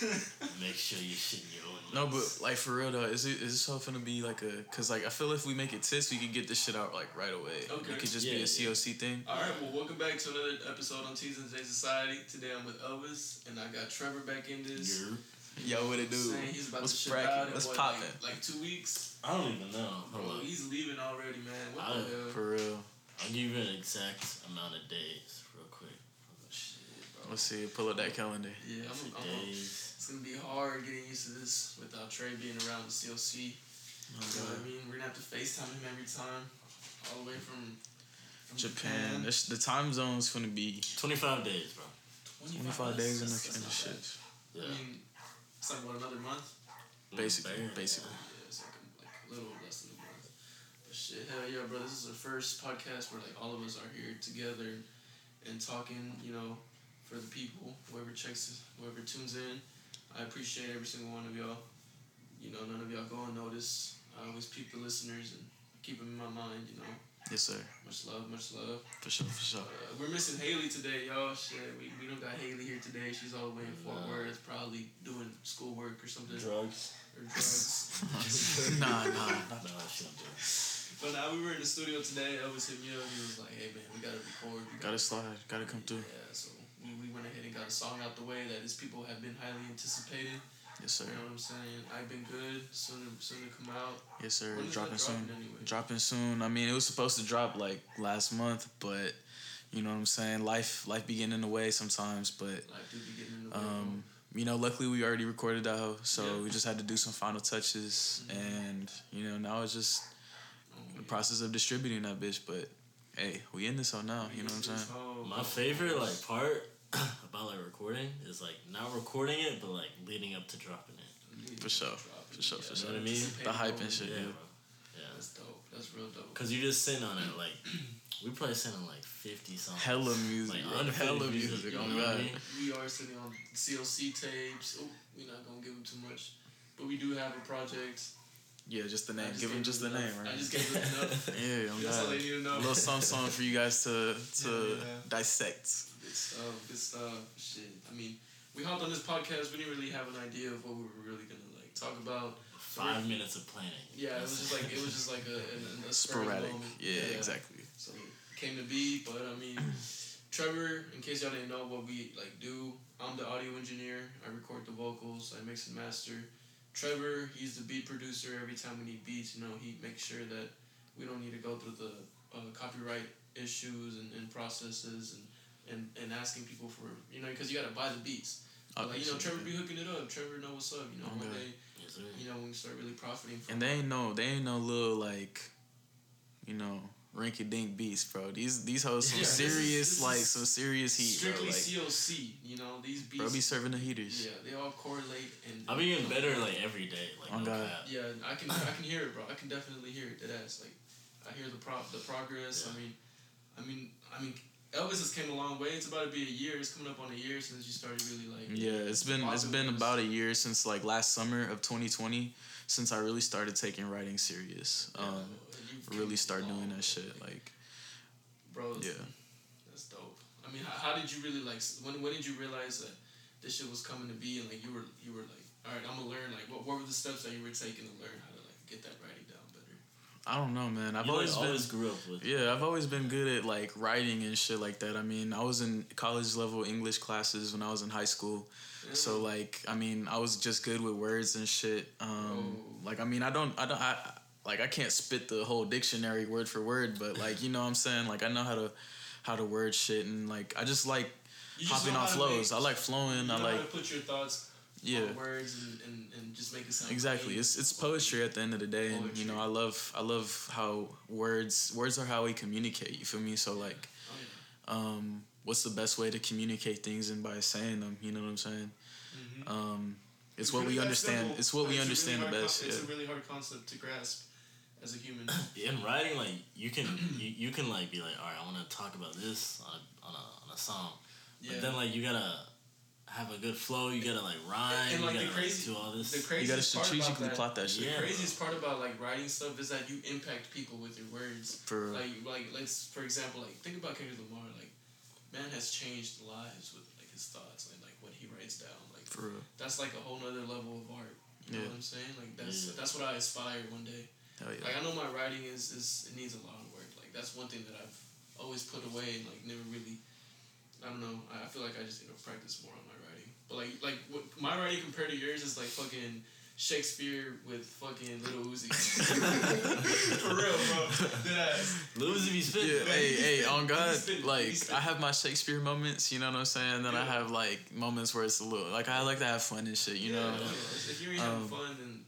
Make sure you shit in your own. No, but like for real though, is it is this all gonna be like a? Cause like I feel if we make it tits, we can get this shit out like right away. Okay. It could just Yeah, be a yeah. CLC thing. All right, well, welcome back to another episode on T's and J Society. Today I'm with Elvis, and I got Trevor back in this. You're- Yo, what it do? Saying he's about What's to ship cracking? out in What's what, poppin'? Like, like two weeks. I don't even know. Bro, Hold on. he's leaving already, man. What I- the hell? For real. I'll give you an exact amount of days, real quick. Oh, shit. Let's see. Pull up that calendar. Yeah, I'm, For I'm, days. It's gonna be hard getting used to this without Trey being around the CLC. You know what I mean? We're gonna have to FaceTime him every time, all the way from, from Japan. This, the time zone's gonna be 25 days, bro. 25 days in the, That's- in the shit. Yeah. I mean, it's like what another month. Mm, basically, Barely. basically. Yeah, it's like a, like a little less than a month. But shit, hell yeah, bro. This is the first podcast where like all of us are here together and talking. You know, for the people, whoever checks, whoever tunes in. I appreciate every single one of y'all. You know, none of y'all go unnoticed. I always keep the listeners and keep them in my mind. You know, Yes, sir. much love, much love. For sure, for sure. Uh, we're missing Haley today, y'all. Shit, we, we don't got Haley here today. She's all the way in Fort No. Worth, probably doing schoolwork or something, Drugs. or drugs. nah, nah, nah. No, shouldn't do it. But now we were in the studio today. Elvis hit me up. He was like, "Hey man, we gotta record. We Gotta slide. Gotta come through. Yeah, so we, we went ahead and got a song out the way that his people have been highly anticipated. Yes, sir. You know what I'm saying? I've been good. Soon, to, soon to come out. Yes, sir. When is that Dropping soon. dropping anyway? Dropping soon. I mean, it was supposed to drop like last month, but you know what I'm saying. Life, life be getting in the way sometimes. But Like, do be in the way. um, you know, luckily we already recorded that, hoe, so Yeah. we just had to do some final touches, Mhm. and you know now it's just Oh, the process of distributing that bitch. But hey, we in this hoe now. You know what I'm saying? Oh, My favorite like part about like recording is like not recording it, but like leading up to dropping it. For sure. For sure, for sure. You know what I mean? The hype and shit. Yeah, Yeah. bro. Yeah. That's dope. That's real dope. Cause you just sitting on it like we probably sitting on like fifty songs. Hella music, Like bro. Hella music. music, You oh know what I God. mean? We are sitting on CLC tapes. Oh, we're not gonna give them too much, but we do have a project. Yeah, just the name. just Give them just the them name, right? I just gave them enough. Yeah, I'm That's all glad. they need to know. A little song song for you guys to to Yeah, yeah. dissect. Good stuff. Good stuff. Shit. I mean, we hopped on this podcast. We didn't really have an idea of what we were really gonna like talk about. Five minutes of planning. Yeah, it was just like it was just like a, a, a spur Sporadic. moment. Yeah, exactly. So it came to be, but I mean, Trevor. In case y'all didn't know what we like do, I'm the audio engineer. I record the vocals. I mix and master. Trevor, he's the beat producer. Every time we need beats, you know, he makes sure that we don't need to go through the uh, copyright issues and, and processes and, and, and asking people for you know because you gotta buy the beats. But, like you know, Trevor be hooking it up. Trevor know what's up. You know, one Okay. day, Yes, you know, when we start really profiting from. And they ain't no, they ain't no little like, you know, rinky dink beats, bro. These these hoes some Yeah, this is- serious this like some serious heat, bro. strictly Like, CLC. You know, these beats. bro, be serving the heaters. Yeah, they all correlate and. I'll be getting better like every day. Like Oh, no God. cap. Yeah, I can I can hear it, bro. I can definitely hear it. That ass, like, I hear the pro the progress. Yeah. I mean, I mean, I mean, Elvis has came a long way. It's about to be a year. It's coming up on a year since you started really like. Yeah, it's been it's been about a year since like last summer of 2020 since I really started taking writing serious. Yeah, Um, really start doing that shit. Like, bro. yeah. that's dope. I mean, how, how did you really like? When when did you realize that this shit was coming to be and like you were you were like, all right, I'm gonna learn. Like, what what were the steps that you were taking to learn how to like get that better? I don't know, man. I've You, always like, been always grew up with. Yeah, I've always been good at like writing and shit like that. I mean, I was in college level English classes when I was in high school. So like, I mean, I was just good with words and shit. Um, Oh. like, I mean, I don't, I don't, I like, I can't spit the whole dictionary word for word, but like, you know, what I'm saying, like, I know how to, how to word shit, and like, I just like You just hopping know on flows. make- I like flowing. You I like, put your thoughts yeah. on words and, and, and just make it sound Exactly. clean. It's it's poetry at the end of the day, and you know I love I love how words words are how we communicate. You feel me? So like, Oh, yeah. um, what's the best way to communicate things and by saying them? You know what I'm saying? Mhm. Um, it's, It's what really we understand. simple, It's what but we it's a really understand hard the con- best. It's a really hard concept to grasp as a human. In writing, like you can you, you can like be like, all right, I want to talk about this on a, on a, on a song, Yeah. but then like you gotta have a good flow. You gotta like rhyme. And, like, you the gotta crazy- like, do all this. the You gotta craziest part about strategically that, plot that shit. Yeah. The craziest part about like writing stuff is that you impact people with your words. For Like like let's for example like think about Kendrick Lamar like man has changed lives with like his thoughts and like what he writes down like For real. that's like a whole nother level of art. You know what I'm saying? Like that's Yeah. that's what I aspire one day. Hell yeah. Like I know my writing is is it needs a lot of work. Like that's one thing that I've always put away and like never really. I don't know. I I feel like I just need to practice more on my writing. But like like what, my writing compared to yours is like fucking Shakespeare with fucking Lil Uzi. For real, bro. Deadass. Lil Uzi be spitting. Yeah, hey, hey, on God, like. I have my Shakespeare moments, you know what I'm saying? Then I have like moments where it's a little like I like to have fun and shit, you Yeah, know. yeah. If you ain't having Um, fun, then come on now.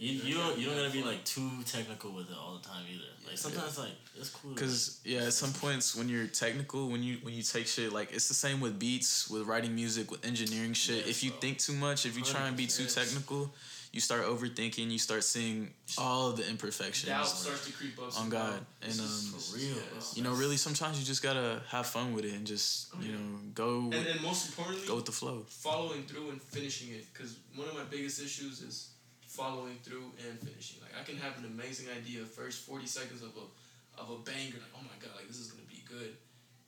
You, you don't you don't gotta be like too technical with it all the time either. Like sometimes like it's cool. to, Cause yeah, at some points when you're technical, when you when you take shit like it's the same with beats, with writing music, with engineering shit. Yes, if you bro. think too much, if you try and be too 100%. technical, you start overthinking. You start seeing all the imperfections. Doubt starts to creep up. On. God. This And, um, is- For real, yeah, You know, really, sometimes you just gotta have fun with it and just Oh, you know go And with, and most importantly, go with the flow. following through and finishing it because one of my biggest issues is following through and finishing like i can have an amazing idea first 40 seconds of a of a banger like oh my god like this is gonna be good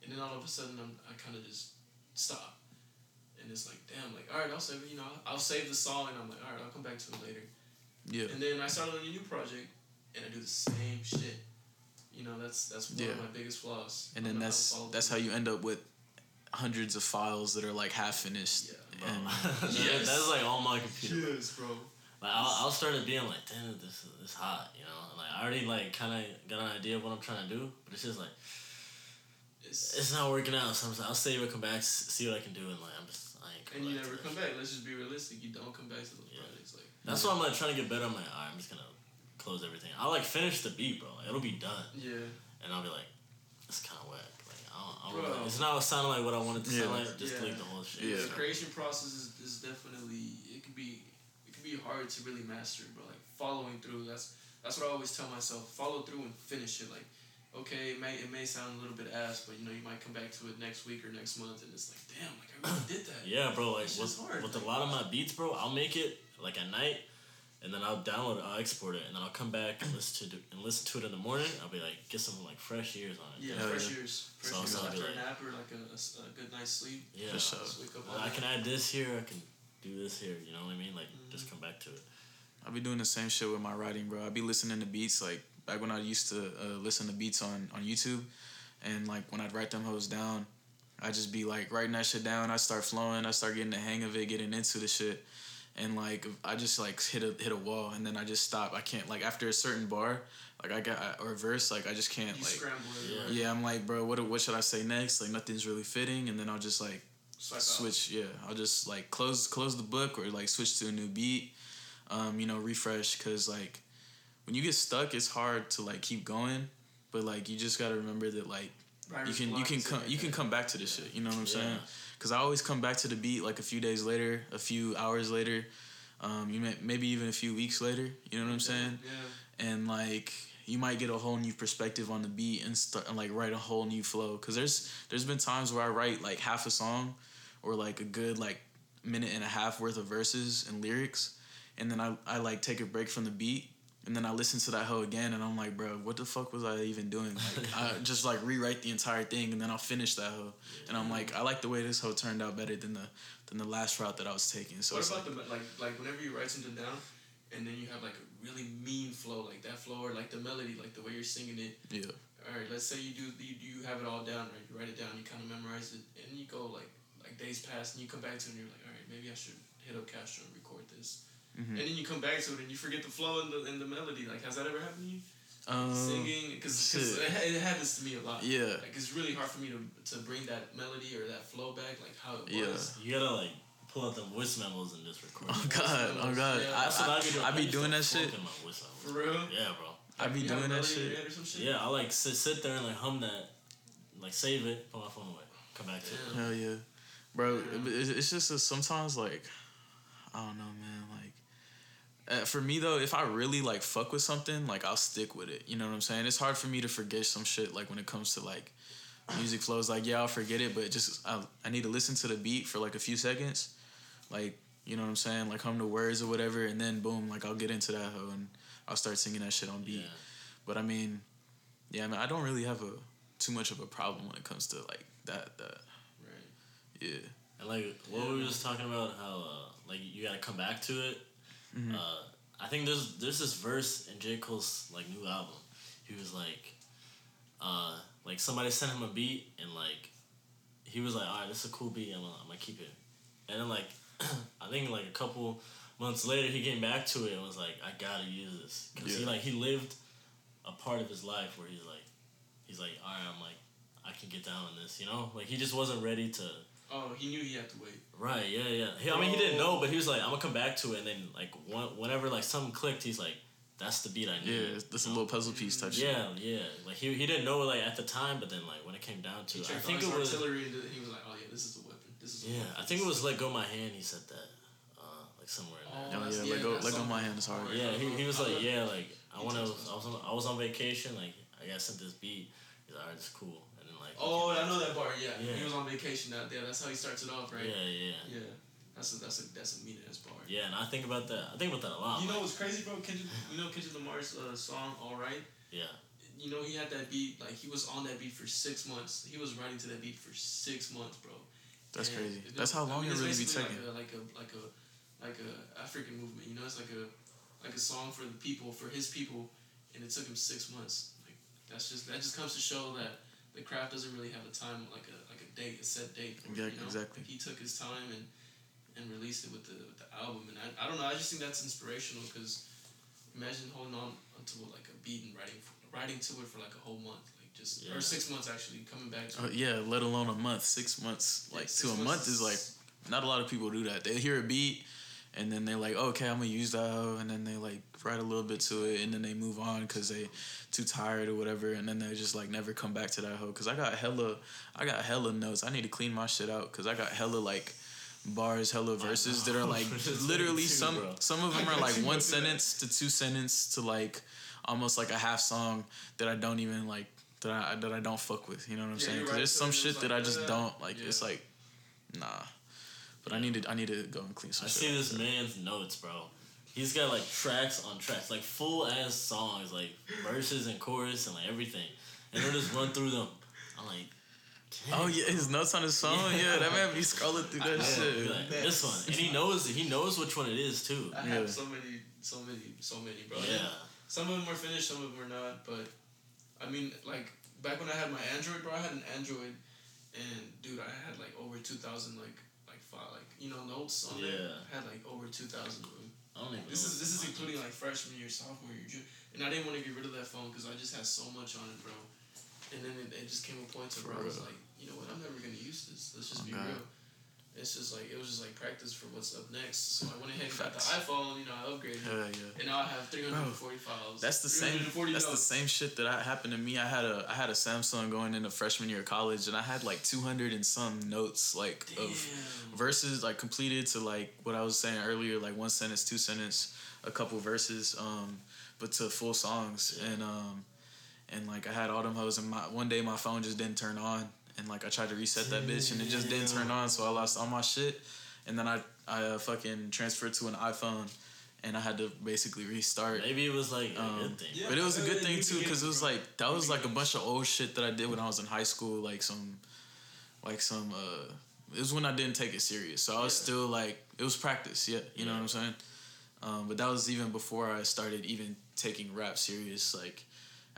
and then all of a sudden I'm, i kind of just stop and it's like damn like all right i'll save it you know i'll save the song and i'm like all right i'll come back to it later Yeah, and then i started on a new project and i do the same shit you know that's that's one Yeah. of my biggest flaws and then don't know how to that's that's how you end up with hundreds of files that are like half finished. Yeah. Bro. And That- Yes. That's like on my computer. yes bro Like I'll, I'll start it being like, damn, this is this hot, you know. And, like I already like kind of got an idea of what I'm trying to do, but it's just like it's, it's not working out. So I'm just, I'll save it, come back, see what I can do, and like I'm just I ain't. and you never come shit. back. Let's just be realistic. You don't come back to those Yeah. projects. Like That's why I'm like trying to get better. I'm like, alright, I'm just gonna close everything. I'll like finish the beat, bro. Like, it'll be done, yeah, and I'll be like, it's kind of whack. Like I don't, I don't Bro. It's not sounding like what I wanted to sound Yeah. like. Just Yeah. delete the whole shit. Yeah. the creation process is, is definitely it can be it can be hard to really master, but like following through. That's that's what I always tell myself. Follow through and finish it. Like okay, it may it may sound a little bit ass, but you know you might come back to it next week or next month, and it's like damn, like I really did that. Yeah, bro. Like It's with, hard, with like- a lot of my beats, bro, I'll make it like at night, and then I'll download it, I'll export it, and then I'll come back and listen to it, and listen to it in the morning. I'll be like, get some like fresh ears on it. Yeah, Hell fresh yeah. years. Fresh So- years so I'll be after a like- nap or like a good night's sleep. Yeah. For sure. Just wake up I can add this here. I can do this here. You know what I mean? Like Mm-hmm. just come back to it. I'll be doing the same shit with my writing, bro. I'll be listening to beats like back when I used to uh, listen to beats on on YouTube, and like when I'd write them hoes down, I just be like writing that shit down. I start flowing. I start getting the hang of it, getting into the shit, and like I just like hit a hit a wall, and then I just stop. I can't like after a certain bar, like I got or verse, like I just can't You like. scramble it. Yeah. Yeah, I'm like, bro, what what should I say next? Like nothing's really fitting, and then I'll just like Swipe out. Switch yeah. I'll just like close close the book or like switch to a new beat. Um you know refresh because like when you get stuck it's hard to like keep going but like you just gotta remember that like you can you can come you can come back to this shit you know what i'm saying? Because i always come back to the beat like a few days later a few hours later um you may, maybe even a few weeks later you know what i'm saying? Yeah. and like you might get a whole new perspective on the beat and start and like write a whole new flow because there's there's been times where i write like half a song or like a good like minute and a half worth of verses and lyrics and then i, I like take a break from the beat and then i listen to that hoe again and i'm like bro what the fuck was i even doing like i just like rewrite the entire thing and then i'll finish that hoe and i'm like i like the way this hoe turned out better than the than the last route that i was taking so what it's about like, the like like whenever you write something down, and then you have like a really mean flow, like that flow or like the melody, like the way you're singing it. yeah All right, let's say you do you, you have it all down, right? You write it down, you kind of memorize it, and you go like like days pass, and you come back to it, and you're like, all right, maybe I should hit up Castro and record this. Mhm. And then you come back to it, and you forget the flow and the and the melody. Like, has that ever happened to you? um, Singing, because it, it happens to me a lot. yeah Like it's really hard for me to, to bring that melody or that flow back, like how it was. Yeah. was. You gotta like pull out the voice memos and just record. Oh it. God! Oh God! Yeah, I, That's what I, I be doing. I be doing that shit. in my voice For real? Yeah, bro. I be You have a doing that melody in your shit. head or some shit? Yeah, I like sit sit there and like hum that, like save it, put my phone away, come back to it. Yeah. Hell yeah, bro. It's, just a, sometimes like I don't know, man. Like uh, for me though, if I really like fuck with something, like I'll stick with it. You know what I'm saying? It's hard for me to forget some shit. Like when it comes to like music flows, like yeah, I'll forget it, but just I, I need to listen to the beat for like a few seconds, like. You know what I'm saying? Like hum the words or whatever, and then boom, like I'll get into that hoe and I'll start singing that shit on beat. Yeah. But I mean, yeah, I mean, I don't really have a too much of a problem when it comes to like that. That. Yeah, And like what Yeah, we were just talking about, how uh, like you gotta come back to it. Mhm. Uh, I think there's there's this verse in J Cole's like new album. He was like, uh, like somebody sent him a beat and like, he was like, all right, this is a cool beat. I'm gonna, I'm gonna keep it. And then like, I think like a couple months later, he came back to it and was like, I gotta use this because he like he lived a part of his life where he's like, he's like, all right, I'm like, I can get down on this, you know? Like he just wasn't ready to. Oh, he knew he had to wait. Right, yeah, yeah. He, I mean, he didn't know, but he was like, I'm gonna come back to it, and then like one, whenever like something clicked, he's like, that's the beat I need. Yeah, that's a little puzzle piece type shit. Yeah, yeah. Like he, he didn't know like at the time, but then like when it came down to He it, I checked think all it his was artillery and he was like, oh yeah, this is a weapon. This is a yeah. weapon. I think it was let go my hand. He said that, uh, like somewhere in there. Oh, Yeah, yeah, let go- let go my hand is hard. Yeah, he, he was like, yeah, like I want to. I was on, I was on vacation. Like I got sent this beat. He's like, alright, it's cool. Oh, I know that part. Yeah. Yeah. he was on vacation that day. That's how he starts it off, right? Yeah, yeah, Yeah. That's a that's a that's a mean ass bar. yeah. And I think about that. I think about that a lot. You know like, what's crazy, bro? Kendrick, you know Kendrick Lamar's uh, song "All Right." yeah, You know he had that beat like he was on that beat for six months. He was writing to that beat for six months, bro. That's And crazy. That's how I long mean, it really be taking. Like a, like a like a like a African movement. You know, it's like a like a song for the people, for his people, and it took him six months. Like that's just that just comes to show that the craft doesn't really have a time like a like a date, a set date. for Exactly- you know? exactly. He took his time and and released it with the with the album, and I, I don't know. I just think that's inspirational because imagine holding on onto like a beat and writing writing to it for like a whole month, like just Yeah. or six months actually coming back to Uh, it. yeah, let alone a month, six months. Yeah, Like six to a month is like not a lot of people do that. They hear a beat, and then they're like, okay, I'm gonna use that, hoe," and then they like write a little bit to it, and then they move on because they too tired or whatever, and then they just like never come back to that hoe. Cause I got hella, I got hella notes. I need to clean my shit out because I got hella like bars, hella verses that are like literally too, some some of them are like one sentence to two sentence to like almost like a half song that I don't even like that I that I don't fuck with. You know what I'm Yeah, saying? you're 'Cause right. there's So some shit like, that I just uh, don't like. It's like, nah. But I need to I need to go and clean some I shit. see this man's notes, bro. He's got like tracks on tracks, like full ass songs, like verses and chorus and like everything. And he'll just run through them. I'm like, damn, Oh yeah, his notes on his song. Yeah, that man be scrolling through that Yeah, shit. like, this one, and he knows he knows which one it is too. I Yeah. have so many, so many, so many, bro. Yeah, Some of them are finished, some of them are not. But I mean, like back when I had my Android, bro, I had an Android, and dude, I had like over two thousand, like like five, like you know, notes on. Yeah. I had like over two thousand. of them. I don't even. This is this is including like freshman year, sophomore year, junior, and I didn't want to get rid of that phone because I just had so much on it, bro. And then it, it just came a point to where I was like, you know what, I'm never gonna use this. Let's just be real. It's just like it was just like practice for what's up next. So I went ahead and got the iPhone. You know, I upgraded. Hell yeah. And now I have 340 files. That's the same. 340 That's the same shit that I, happened to me. I had a I had a Samsung going into freshman year of college, and I had like two hundred and some notes like of verses like completed to like what I was saying earlier, like one sentence, two sentence, a couple verses, um, but to full songs Yeah. and um, and like I had all them hoes, and my one day my phone just didn't turn on, and like I tried to reset that bitch, and it just didn't turn on, so I lost all my shit, and then I I uh, fucking transferred to an iPhone, and I had to basically restart. Maybe it was like a Um, good thing. Yeah. But it was a good thing too, because it was like that was like a bunch of old shit that I did when I was in high school, like some, like some. uh It was when I didn't take it serious, so I was Yeah. still like it was practice, yeah, you know what I'm saying. Um, but that was even before I started even taking rap serious, like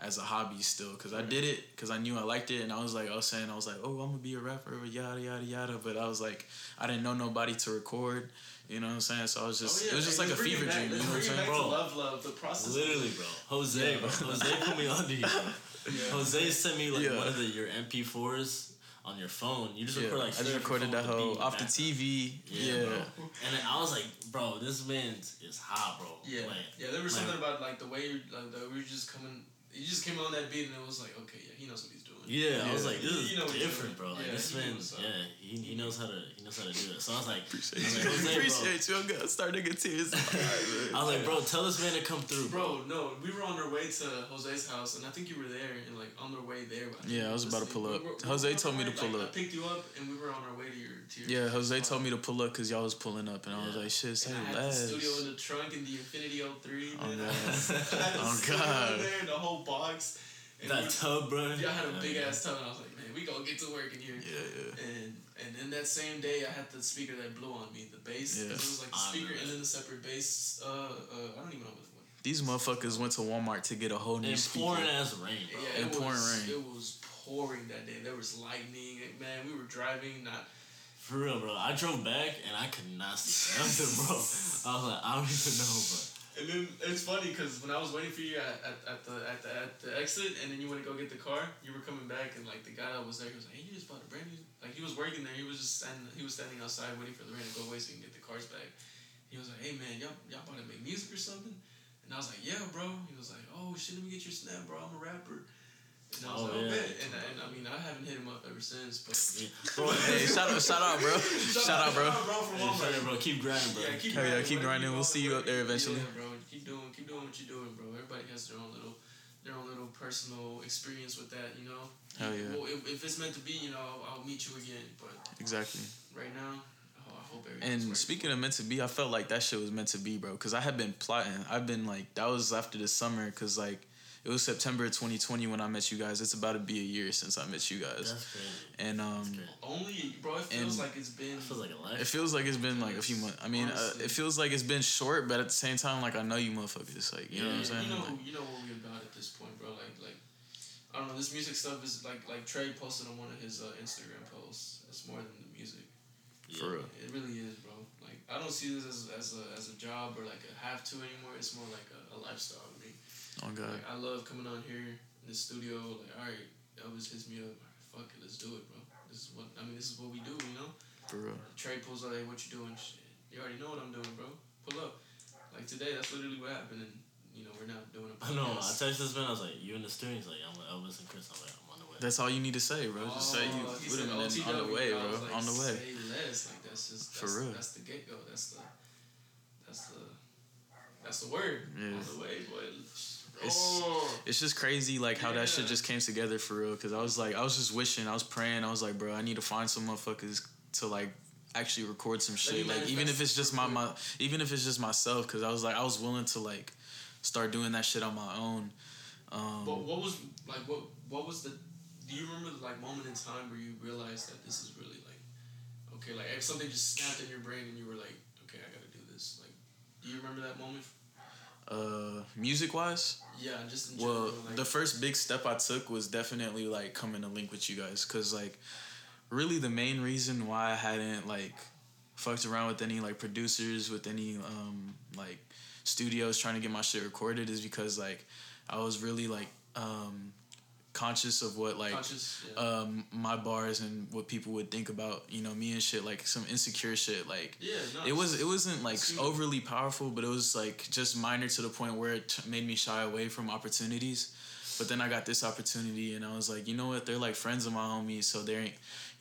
as a hobby still, because I did it because I knew I liked it, and I was like, I was saying, I was like, oh, I'm gonna be a rapper, yada yada yada. But I was like, I didn't know nobody to record, you know what I'm saying. So I was just, Oh, yeah, it was just hey, like a let's bring it fever dream, you know what I'm saying? Bro. love, love, the process. Literally, bro. Jose, Yeah. bro. Jose put me on to you. Bro. Yeah. Jose sent me like Yeah. one of the your MP4s on your phone. You just Yeah, record like I just straight off your recorded phone that with whole beat off the. TV. Yeah, Yeah. And then I was like, bro, this man is hot, bro. Yeah, Like, yeah. There was like- something about like the way you like the we were just coming. You just came on that beat and it was like, okay, yeah, he knows what he's doing. Yeah, I was like, this is You know different, bro. Like Yeah, this he man, knows, yeah, he, he knows how to he knows how to do it. So I was like, appreciate I was you. like, Jose, bro. appreciate you. I'm gonna start to get tears. I was like, bro, tell this man to come through, bro. Bro, no, we were on our way to Jose's house, and I think you were there, and like on our way there. think Yeah, I was about to pull up. We were- Jose were on told me to pull like, up. I picked you up, and we were on our way to your to your. yeah, Jose spot. told me to pull up because y'all was pulling up, and I was like, shit, say And I had the less. studio in the trunk in the Infiniti 03. Oh, man. God. I had the Oh, studio God. in there, the whole box. And That we- tub, bro. Y'all had a big Yeah. ass tub, and I was like, man, we gonna get to work in here. Yeah, yeah. And and then that same day, I had the speaker that blew on me, the bass. Yeah. It was like the speaker and then the separate bass. Uh, uh, I don't even know what. what These motherfuckers went to Walmart to get a whole new And speaker. pouring ass rain, bro. yeah, And it pouring was, rain. It was pouring that day. There was lightning. Man, we were driving. Not For real, bro. I drove back and I could not see nothing, bro. I was like, I don't even know, bro. And then it's funny because when I was waiting for you at, at, at the at the at the exit, and then you went to go get the car, you were coming back, and like the guy that was there, he was like, "Hey, you just bought a brand new." Like he was working there, he was just standing, he was standing outside waiting for the rain to go away so he can get the cars back. He was like, "Hey man, y'all y'all about to make music or something?" And I was like, "Yeah, bro." He was like, "Oh shit, let me get your snap, bro. I'm a rapper." And I was Oh, like, "Oh, yeah. bet." And, I- and I mean, I haven't hit him up ever since, but. Yeah. Bro, Hey, shout out, shout out, bro. Shout out, bro. Shout out, bro, from Hey, Walmart. sorry, bro. Keep grinding, bro. Yeah, keep yeah, grinding, keep grinding. We'll see you up there eventually. Yeah, bro. Keep doing, keep doing what you're doing, bro. Everybody has their own little, their own little personal experience with that, you know. Hell yeah. Well, if, if it's meant to be, you know, I'll, I'll meet you again. But Exactly. right now, oh, I hope And speaking of meant to be, I felt like that shit was meant to be, bro. Cause I had been plotting. I've been like, that was after the summer. Cause like, it was September 2020 when I met you guys. It's about to be a year since I met you guys. That's crazy. And um, That's crazy. only, bro, it feels and- like it's been. It feels like a life. it feels like it's been like a few months. I mean, uh, it feels like it's been short, but at the same time, like I know you motherfuckers. Like, you know what I'm saying? You know, Like, you know what we about at this point, bro. Like, like, I don't know. This music stuff is like, like Trey posted on one of his uh, Instagram posts. It's more than the music. Yeah. for real. It really is, bro. Like, I don't see this as, as a as a job or like a have to anymore. It's more like a, a lifestyle to me. Oh god. Like, I love coming on here in the studio. Like, all right, Elvis hits me up. Fuck it, let's do it, bro. This is what I mean. This is what we do, you know. For real. Trey pulls out, hey, what you doing? Shit, you already know what I'm doing, bro. Pull up. Like today, that's literally what happened, and you know we're not doing a I know. I texted this man. I was like, "You in the studio?" He's like, "I'm with Elvis and Chris." I'm like, "I'm on the way." That's all you need to say, bro. Just say you Oh, he with him and then on the OTW, way, I bro. was like, on the way. Say less. Like that's just For that's, real. That's the get go. That's the that's the that's the word. Yeah. On the way, boy. It's- oh. It's just crazy, like how that shit just came together for real. Cause I was like, I was just wishing, I was praying, I was like, bro, I need to find some motherfuckers to like actually record some shit. you Like even if it's just my, my even if it's just myself, cause I was like, I was willing to like start doing that shit on my own. Um, But what was like what what was the do you remember like moment in time where you realized that this is really like okay like if something just snapped in your brain and you were like okay I gotta do this like do you remember that moment uh, music wise, yeah just in general Well, like, the first big step I took was definitely like coming to link with you guys, cause like, really the main reason why I hadn't like fucked around with any like producers, with any um like studios trying to get my shit recorded is because like I was really like um conscious of what like yeah. um my bars and what people would think about you know me and shit like some insecure shit like yeah no, it was it wasn't like overly powerful, but it was like just minor to the point where it t- made me shy away from opportunities. But then I got this opportunity, and I was like, you know what? They're like friends of my homies, so they ain't,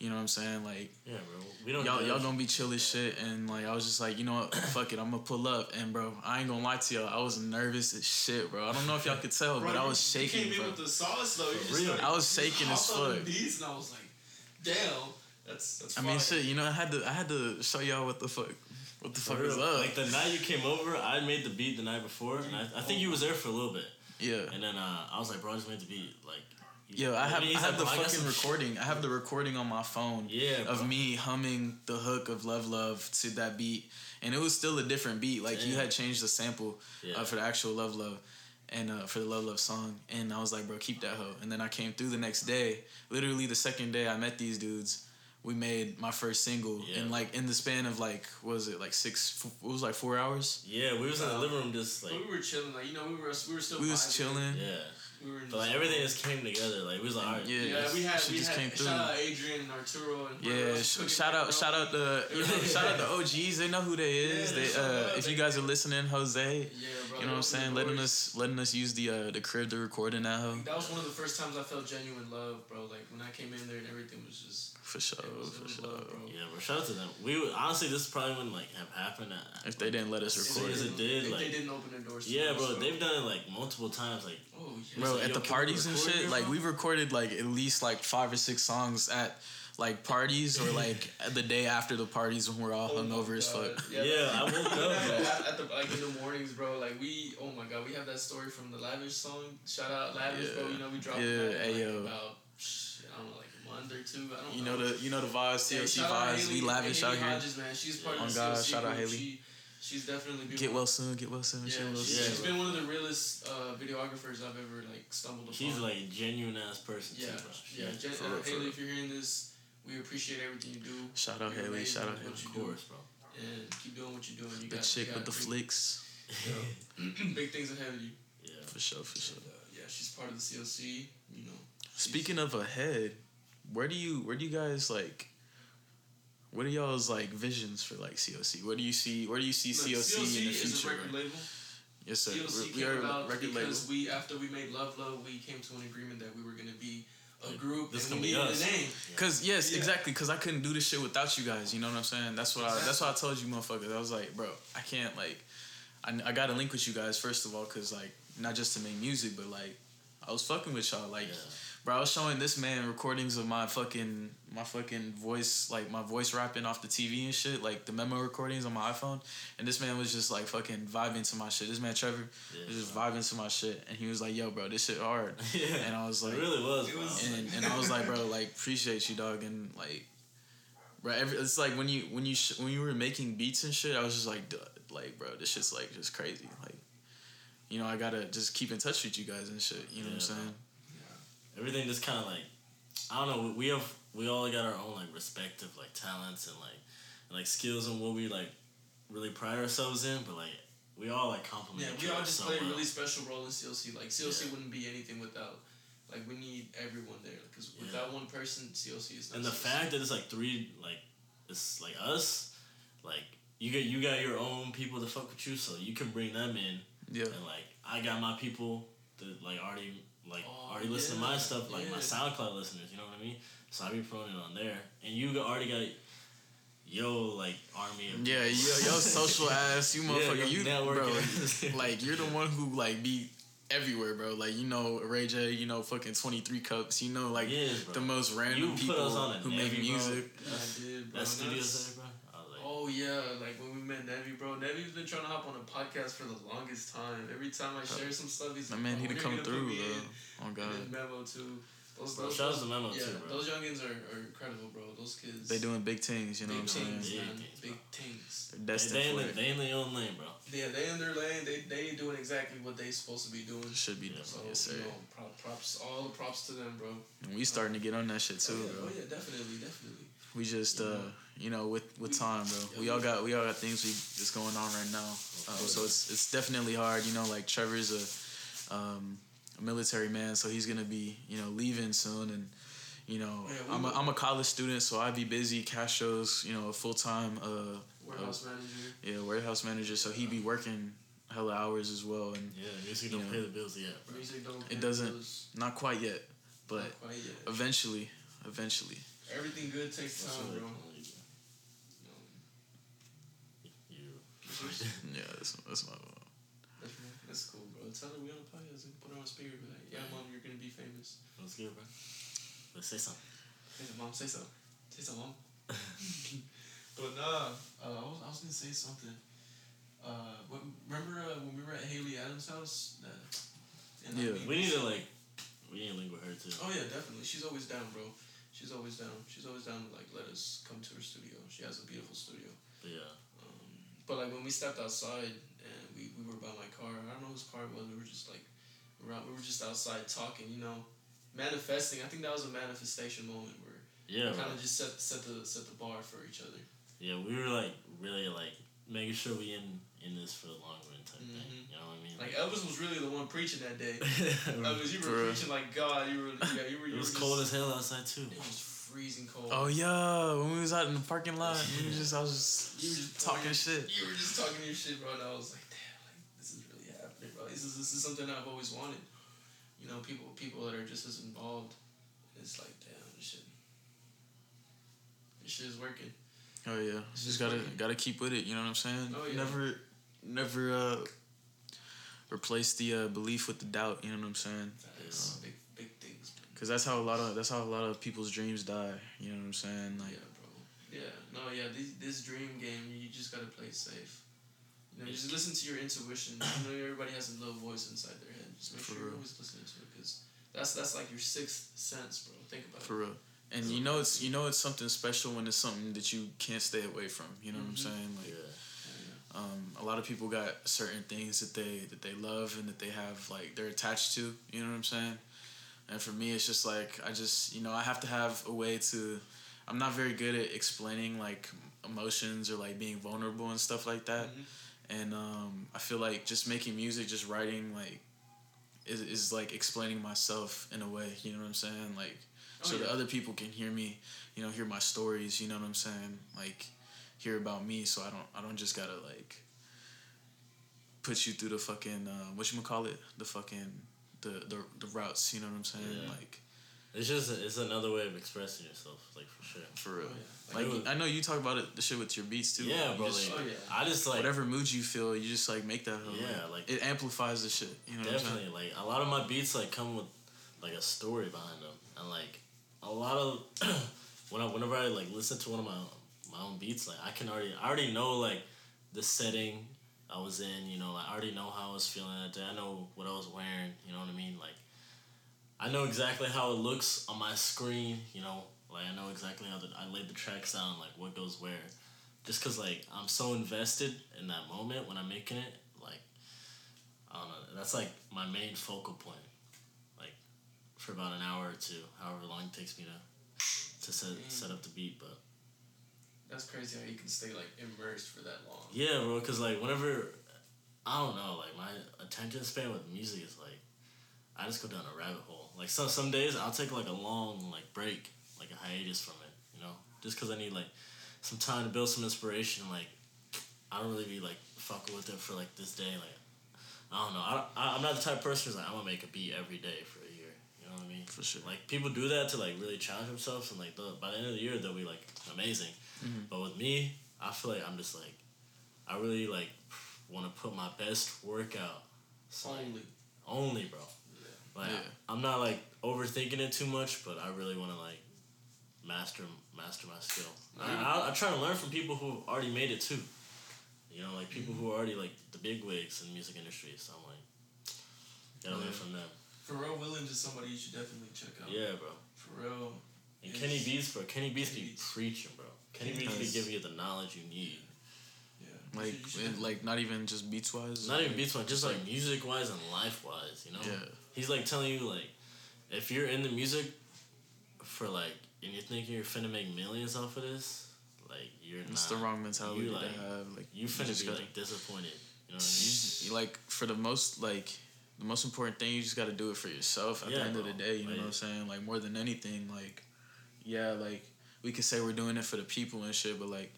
you know what I'm saying? Like Yeah, bro. We don't. y'all y'all gonna be chill as shit, and like I was just like, you know what? Fuck it, I'm gonna pull up, and bro, I ain't gonna lie to y'all, I was nervous as shit, bro. I don't know if y'all could tell, Bro, but I was shaking, you came bro. in with the sauce though you For just real. like, I was shaking as fuck. and I was like damn that's that's I mean, shit, you know, I had to I had to show y'all what the fuck what the fuck is real. up. Like the night you came over, I made the beat the night before, and I, I think you was there for a little bit. yeah. And then uh, I was like, bro, I just made the beat. Like, Yo, I have he's I have the fucking some recording. I have the recording on my phone Yeah, of bro. me humming the hook of Love Love to that beat, and it was still a different beat. Like you had changed the sample Yeah. uh, for the actual Love Love, and uh, for the Love Love song. And I was like, bro, keep that hoe. And then I came through the next day. Literally the second day I met these dudes. We made my first single, Yeah. and like in the span of like, what was it like six? It was like four hours. Yeah, we was in the living room just like, we were chilling like you know we were we were still We was vibing. chilling. yeah. We were But like the- everything just came together. Like we was like, all right, Yeah, Yeah, we had shit we just had came through. shout out Adrian and Arturo and Yeah, sh- shout out, shout out the, you shout out the OGs. They know who they is. Yeah, they, shout uh, if you guys are listening, Jose, Yeah, bro. you know what I'm saying, letting us, letting us use the uh, the crib to record in that hoe. That was one of the first times I felt genuine love, bro. Like when I came in there and everything was just For sure, it was, it for sure. love, bro. yeah, bro. Shout out to them. We would, honestly, this probably wouldn't like have happened. At, If they didn't let us As If record as it. it did, if like- they didn't open their doors. yeah, us, bro. They've done it like multiple times. Like, Oh yeah. Bro, like, at the parties and shit, like bro? we recorded like at least like five or six songs at like parties or like the day after the parties when we're all Oh my hungover as fuck. Yeah, I woke up, at, at the like in the mornings, bro. Like we, oh my god, we have that story from the Lavish song. Shout out Lavish, bro. You know we dropped Yeah, that like, about I don't know, like a under too. I don't You know the you know the vibes, Yeah, TLC shout vibes. Haley- We lavish Haley out here. Hodges, man. She's part On of the God, CLC shout out. Haley. She, she's definitely been Get well soon. Get well soon. Yeah, shit well she, soon. has been one of the realest uh, videographers I've ever like stumbled upon. She's like a genuine ass person yeah, too, bro. yeah. Jen, For uh, real, Haley, real. if you're hearing this, we appreciate everything you do. Shout out You're Haley. Shout out Haley. what you Of do, course, bro. and keep doing what you're doing. You The got chick you with the flicks. big things ahead of you. Yeah. For sure. For sure. And, uh, yeah, she's part of the CLC. You know. Speaking of ahead, where do you where do you guys like? What are y'all's like visions for like CLC? What do you see where do you see Look, CLC, in the is a future? record label. Yes, sir. CLC we came are about a record label. because we after we made Love Love, we came to an agreement that we were gonna be a group this and we gonna be needed us. a name. Cause yes, Yeah. exactly. Cause I couldn't do this shit without you guys. You know what I'm saying? That's what I. That's why I told you, motherfuckers. I was like, bro, I can't like. I, I got to link with you guys first of all, cause like not just to make music, but like I was fucking with y'all. Like, Yeah. Bro, I was showing this man recordings of my fucking my fucking voice, like my voice rapping off the TV and shit, like the memo recordings on my iPhone, and this man was just like fucking vibing to my shit. This man Trevor Yeah, was just bro. vibing to my shit, and he was like, "Yo, bro, this shit hard," yeah. and I was like, it really was. Bro. and, and I was like, bro, like appreciate you, dog, and like, bro, every, it's like when you when you sh- when you were making beats and shit, I was just like, duh, like, bro, this shit's like just crazy, like, you know, I gotta just keep in touch with you guys and shit. You know what I'm saying? Everything just kind of like I don't know. We- have we all got our own like respective like talents and like and, like skills and what we like really pride ourselves in, but like we all like compliment. Yeah, we all just so play a really special role in CLC. Like CLC Yeah. wouldn't be anything without. Like we need everyone there because Yeah. without one person, CLC is not. and the CLC. fact that it's like three like it's like us, like you get you got your own people to fuck with you, so you can bring them in, Yeah. and like I got my people that like already like Oh, already listen to my stuff, like my. SoundCloud listeners. You know what I mean? So I be promoting it on there, and you already got yo like army of Yeah, yo, yo, social ass, you motherfucker, yo, you, networking. bro, like you're the one who like be everywhere, bro. Like you know Ray J, you know fucking twenty three cups, you know like Yes, the most random You put people us on who make Nevi, bro. music. Yeah, I did, bro. that studio That's- there, bro. I was like, Oh yeah, like when we met Nevi, bro. Nevi's been trying to hop on a podcast for the longest time. Every time I share some stuff, he's My like, man "Oh, need to come through, bro. Oh god, then Memo too. Those, Bro, those, shout out to Memo, yeah, too, bro. those youngins are, are incredible, bro. Those kids. they doing big things. You know big what I'm saying? Big man. things, big things. They're they, destined they, in for the, it. they in their own lane, bro. Yeah, they in their lane. They they doing exactly what they supposed to be doing. Should be doing. So yes, sir. you know, prop, props, all the props to them, bro. And we starting to get on that shit too, oh, yeah, bro. oh yeah, definitely, definitely. We just, You uh, know. You know, with with time, bro. We we- all got we all got things we just going on right now. Um, so it's it's definitely hard. You know, like Trevor's a, um, a military man, so he's gonna be you know leaving soon, and you know Yeah, I'm a, will- I'm a college student, so I be busy. Castro's you know a full time uh Warehouse manager. yeah warehouse manager, so he be working hella hours as well, and Yeah, music don't know. pay the bills yet, bro. Music don't. pay It doesn't- bills, not quite yet, but quite yet. eventually, eventually. Everything good takes time, bro. they call you, No. bro. You. Yeah, that's that's my. That's, that's cool, bro. Tell her we on the podcast and put her on speaker. Be like, yeah, mom, you're gonna be famous. What's good, bro? Let's say something. Say so, mom. Say something. Say something, mom. but nah, uh, I was I was gonna say something. Uh, what, remember uh, when we were at Haley Adams' house? Uh, and, Yeah. We need to like, we need to link with her too. Oh yeah, definitely. She's always down, bro. She's always down. She's always down to like let us come to her studio. She has a beautiful studio. But yeah, but like when we stepped outside and we, we were by my car, I don't know whose car it was. We were just like, we were, we were just outside talking, you know, manifesting. I think that was a manifestation moment where yeah, kind of just set set the set the bar for each other. yeah. We were like really like making sure we in in this for the long run type thing. Mhm. You know what I mean? Like Elvis was really the one preaching that day. it Elvis, you were preaching like God. You were yeah, you were. You was were cold just, as hell outside too. It was freezing cold. Oh yeah, when we was out in the parking lot, we just I was just You were just talking shit. You were just talking your shit, bro, and I was like, damn, like this is really happening, bro. This is this is something I've always wanted. You know, people people that are just as involved. It's like, damn, this shit. This shit is working. Oh yeah, It's just gotta working. gotta keep with it. You know what I'm saying? Oh, yeah. Never, never uh, replace the uh, belief with the doubt. You know what I'm saying? That's big big Because that's how a lot of that's how a lot of people's dreams die. You know what I'm saying? Like yeah, bro. Yeah, no, yeah. This this dream game, you just gotta play safe. You know, just listen to your intuition. You know, everybody has a little voice inside their head. Just make For sure you're always listening to it, because that's that's like your sixth sense, bro. Think about it. for real. And you know it's you know it's something special when it's something that you can't stay away from. You know what I'm Mhm. saying? Like Yeah. um, a lot of people got certain things that they that they love and that they have like they're attached to. You know what I'm saying? And for me, it's just like I just you know I have to have a way to. I'm not very good at explaining like emotions or like being vulnerable and stuff like that. Mhm. And um, I feel like just making music, just writing like is, is like explaining myself in a way. You know what I'm saying? Like Oh, so yeah. that other people can hear me. You know, hear my stories. You know what I'm saying? Like hear about me, so I don't I don't just gotta like put you through the fucking uh, what you gonna call it the fucking the, the the routes. You know what I'm saying? Yeah. Like It's just it's another way of expressing yourself, like for sure. for real. Oh, yeah. Like Like, was- I know you talk about it, the shit with your beats too. yeah, bro. just- like, oh, yeah. I just like whatever mood you feel, you just like make that. Yeah, like- it amplifies the shit. You know what I'm? Definitely, like a lot of my beats like come with like a story behind them, and like a lot of when I, whenever I like listen to one of my my own beats, like I can already I already know like the setting I was in. You know, I already know how I was feeling that day. I know what I was wearing. You know what I mean? Like I know exactly how it looks on my screen. You know, like I know exactly how the, I laid the tracks down, like what goes where. Just cause like I'm so invested in that moment when I'm making it, like I don't know. That's like my main focal point, like for about an hour or two, however long it takes me to to set Mm. set up the beat. But That's crazy how you can stay like immersed for that long. yeah, bro, because like whenever I don't know, like my attention span with music is like I just go down a rabbit hole. Like some some days I'll take like a long like break, like a hiatus from it, you know, just because I need like some time to build some inspiration. Like I don't really be like fucking with it for like this day. Like I don't know. I, I I'm not the type of person who's like I'm gonna make a beat every day for a year. You know what I mean? For sure. Like people do that to like really challenge themselves, and like the, by the end of the year they'll be like amazing. Mhm. But with me, I feel like I'm just like I really like want to put my best work out. So, like, Only. only, bro. Yeah. Like Yeah. I'm not like overthinking it too much, but I really want to like master master my skill. I, I, I try to learn from people who have already made it too. You know, like people who are already like the big wigs in the music industry. So I'm like, gotta learn from them. Pharrell Williams is somebody you should definitely check out. Yeah, bro. Pharrell. And Kenny Beats, bro. Kenny Beats Kenny be Beats. preaching, bro. Kenny Kenny Beats be Beats. you the knowledge you need. Yeah. Like You should- you should and, like not even just beats wise. Not even beats wise, just like music wise and life wise. You know. Yeah. He's like telling you like, if you're in the music, for like, and you're thinking you're finna make millions off of this, like you're It's not. the wrong mentality You, to have. Like You finna just be gotta- like disappointed. You know what I you, mean? just- like for the most like the most important thing you just got to do it for yourself at Yeah, the end bro. of the day you know Like- what i'm saying like more than anything like yeah like we could say we're doing it for the people and shit but like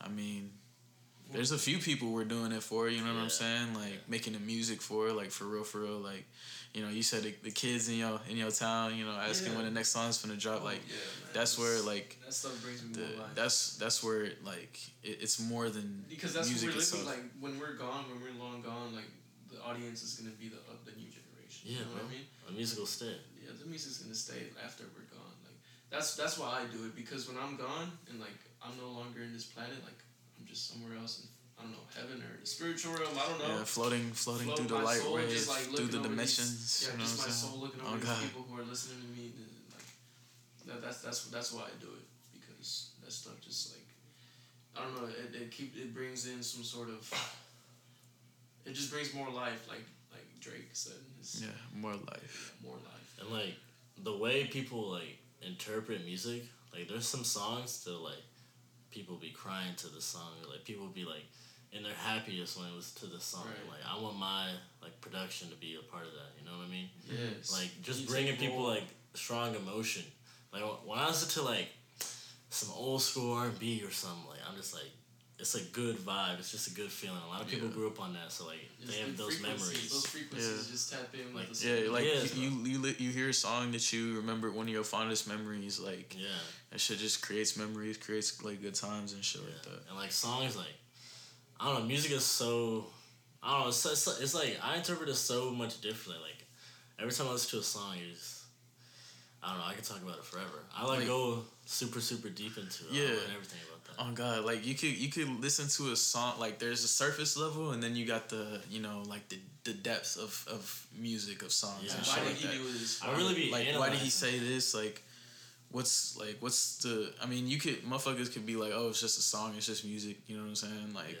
i mean there's a few people we're doing it for you know what i'm saying like Yeah. making the music for like for real for real like you know you said the, the kids in your in your town you know asking Yeah. when the next song's gonna drop Oh, like yeah, man. that's where like that stuff brings me the, more life. that's that's where like it, it's more than because that's music what we're living like when we're gone, when we're long gone, like the audience is gonna be the of the new generation. Yeah, you know what. I mean? A musical stay. Yeah, the music's gonna stay after we're that's that's why I do it because when I'm gone and like I'm no longer in this planet, like I'm just somewhere else in I don't know heaven or the spiritual realm. I don't know. Yeah, floating, floating Float through the light soul, wave, just, like, through the looking over these- dimensions. Yeah, you know just what my I'm saying? soul looking Oh, over God. these people who are listening to me. And, like that, that's that's that's why I do it because that stuff just like I don't know. It, it keep it brings in some sort of it just brings more life, like like Drake said. It's, Yeah, more life. yeah, more life. And like the way people like interpret music, like there's some songs that like people be crying to the song, or like people be like in their happiest when it was to the song. Right. Like I want my like production to be a part of that. You know what I mean? Yes. Like just bringing people like strong emotion. Like when I listen to like some old school R and B or something, like I'm just like. It's a good vibe. It's just a good feeling. A lot of people Yeah. grew up on that, so like Just they have the those memories. Those frequencies Yeah. just tap in Like, with the Yeah, like Yes, you, you you you hear a song that you remember one of your fondest memories, like yeah. that shit just creates memories, creates like good times and shit like that. And like songs, like I don't know, music is so I don't know. It's, it's, it's like I interpret it so much differently. Like every time I listen to a song, you just I don't know. I can talk about it forever. I like, Like- go super super deep into it. Yeah. learn everything about that. Oh god, like you could you could listen to a song like there's a surface level and then you got the you know like the the depth of, of music of songs Yeah. and Why shit did like he that. do this? I really be like why did he say this like what's like what's the I mean you could motherfuckers could be like oh it's just a song it's just music you know what I'm saying like yeah.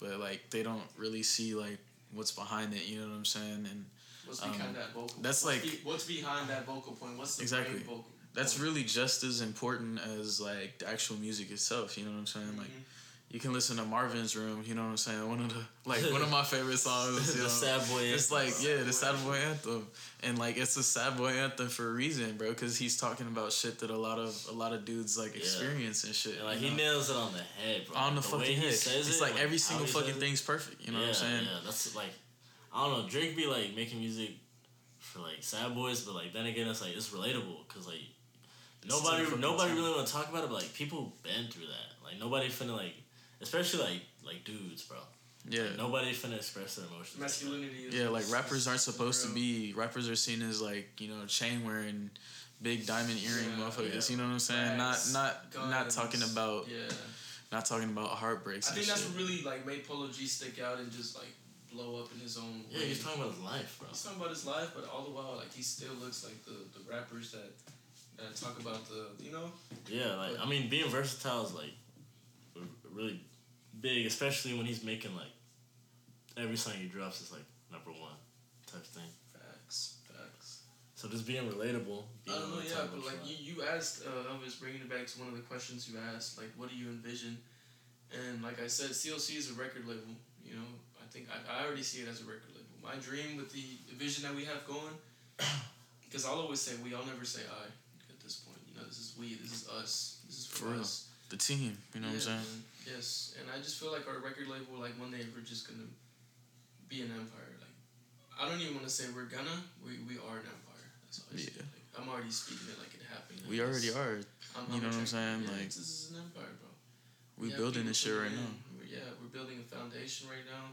but like they don't really see like what's behind it you know what I'm saying and What's behind Um, that vocal? that's what's like- be- what's behind that vocal point? What's the Exactly. main vocal? That's really just as important as like the actual music itself you know what I'm saying like Mhm. you can listen to Marvin's Room you know what I'm saying one of the like one of my favorite songs you the know? sad boy. It's anthem. like yeah, the sad boy anthem, and like it's a sad boy anthem for a reason, bro. Because he's talking about shit that a lot of a lot of dudes like Yeah. experience and shit. And, like he know? nails it on the head, bro. on the, way fucking he head. says It's it, like every single fucking thing's perfect. You know yeah, what I'm saying? Yeah, that's like I don't know. Drake be like making music for like sad boys, but like then again, it's like it's relatable because like nobody nobody really want to talk about it, but like people been through that. Like nobody finna like, especially like like dudes, bro. Yeah. Like, nobody finna express their emotions. Masculinity. Is Yeah, like rappers aren't supposed to be. Rappers are seen as like you know chain wearing, big diamond earring Yeah, motherfuckers. yeah. You know what I'm saying? Facts, Not not not talking about Yeah, not talking about heartbreaks. I and think that's shit. what really like made Polo G stick out and just like blow up in his own Yeah, way. he's talking about his life, bro. He's talking about his life, but all the while, like he still looks like the, the rappers that that talk about the you know. Yeah, like I mean, being versatile is like really big, especially when he's making like every song he drops is like number one type thing. Facts, facts. So just being relatable. Being I don't know, yeah, but like you, you asked, uh, Elvis, bringing it back to one of the questions you asked, like, what do you envision? And like I said, CLC is a record label. You know, I think I, I already see it as a record label. My dream with the vision that we have going, because I'll always say we. I'll never say I at this point. You know, this is we. This is us. This is for, For real. us. the team. You know what I'm saying? man. Yes, and I just feel like our record label, like one day we're just gonna be an empire. Like I don't even want to say we're gonna. We we are an empire. That's all I. Yeah. Like, I'm already speaking it like it happened. We already are. I'm, you know what I'm saying? Yeah, Like, this is an empire, bro. We building this shit right putting now. we're- Yeah, we're building a foundation right now.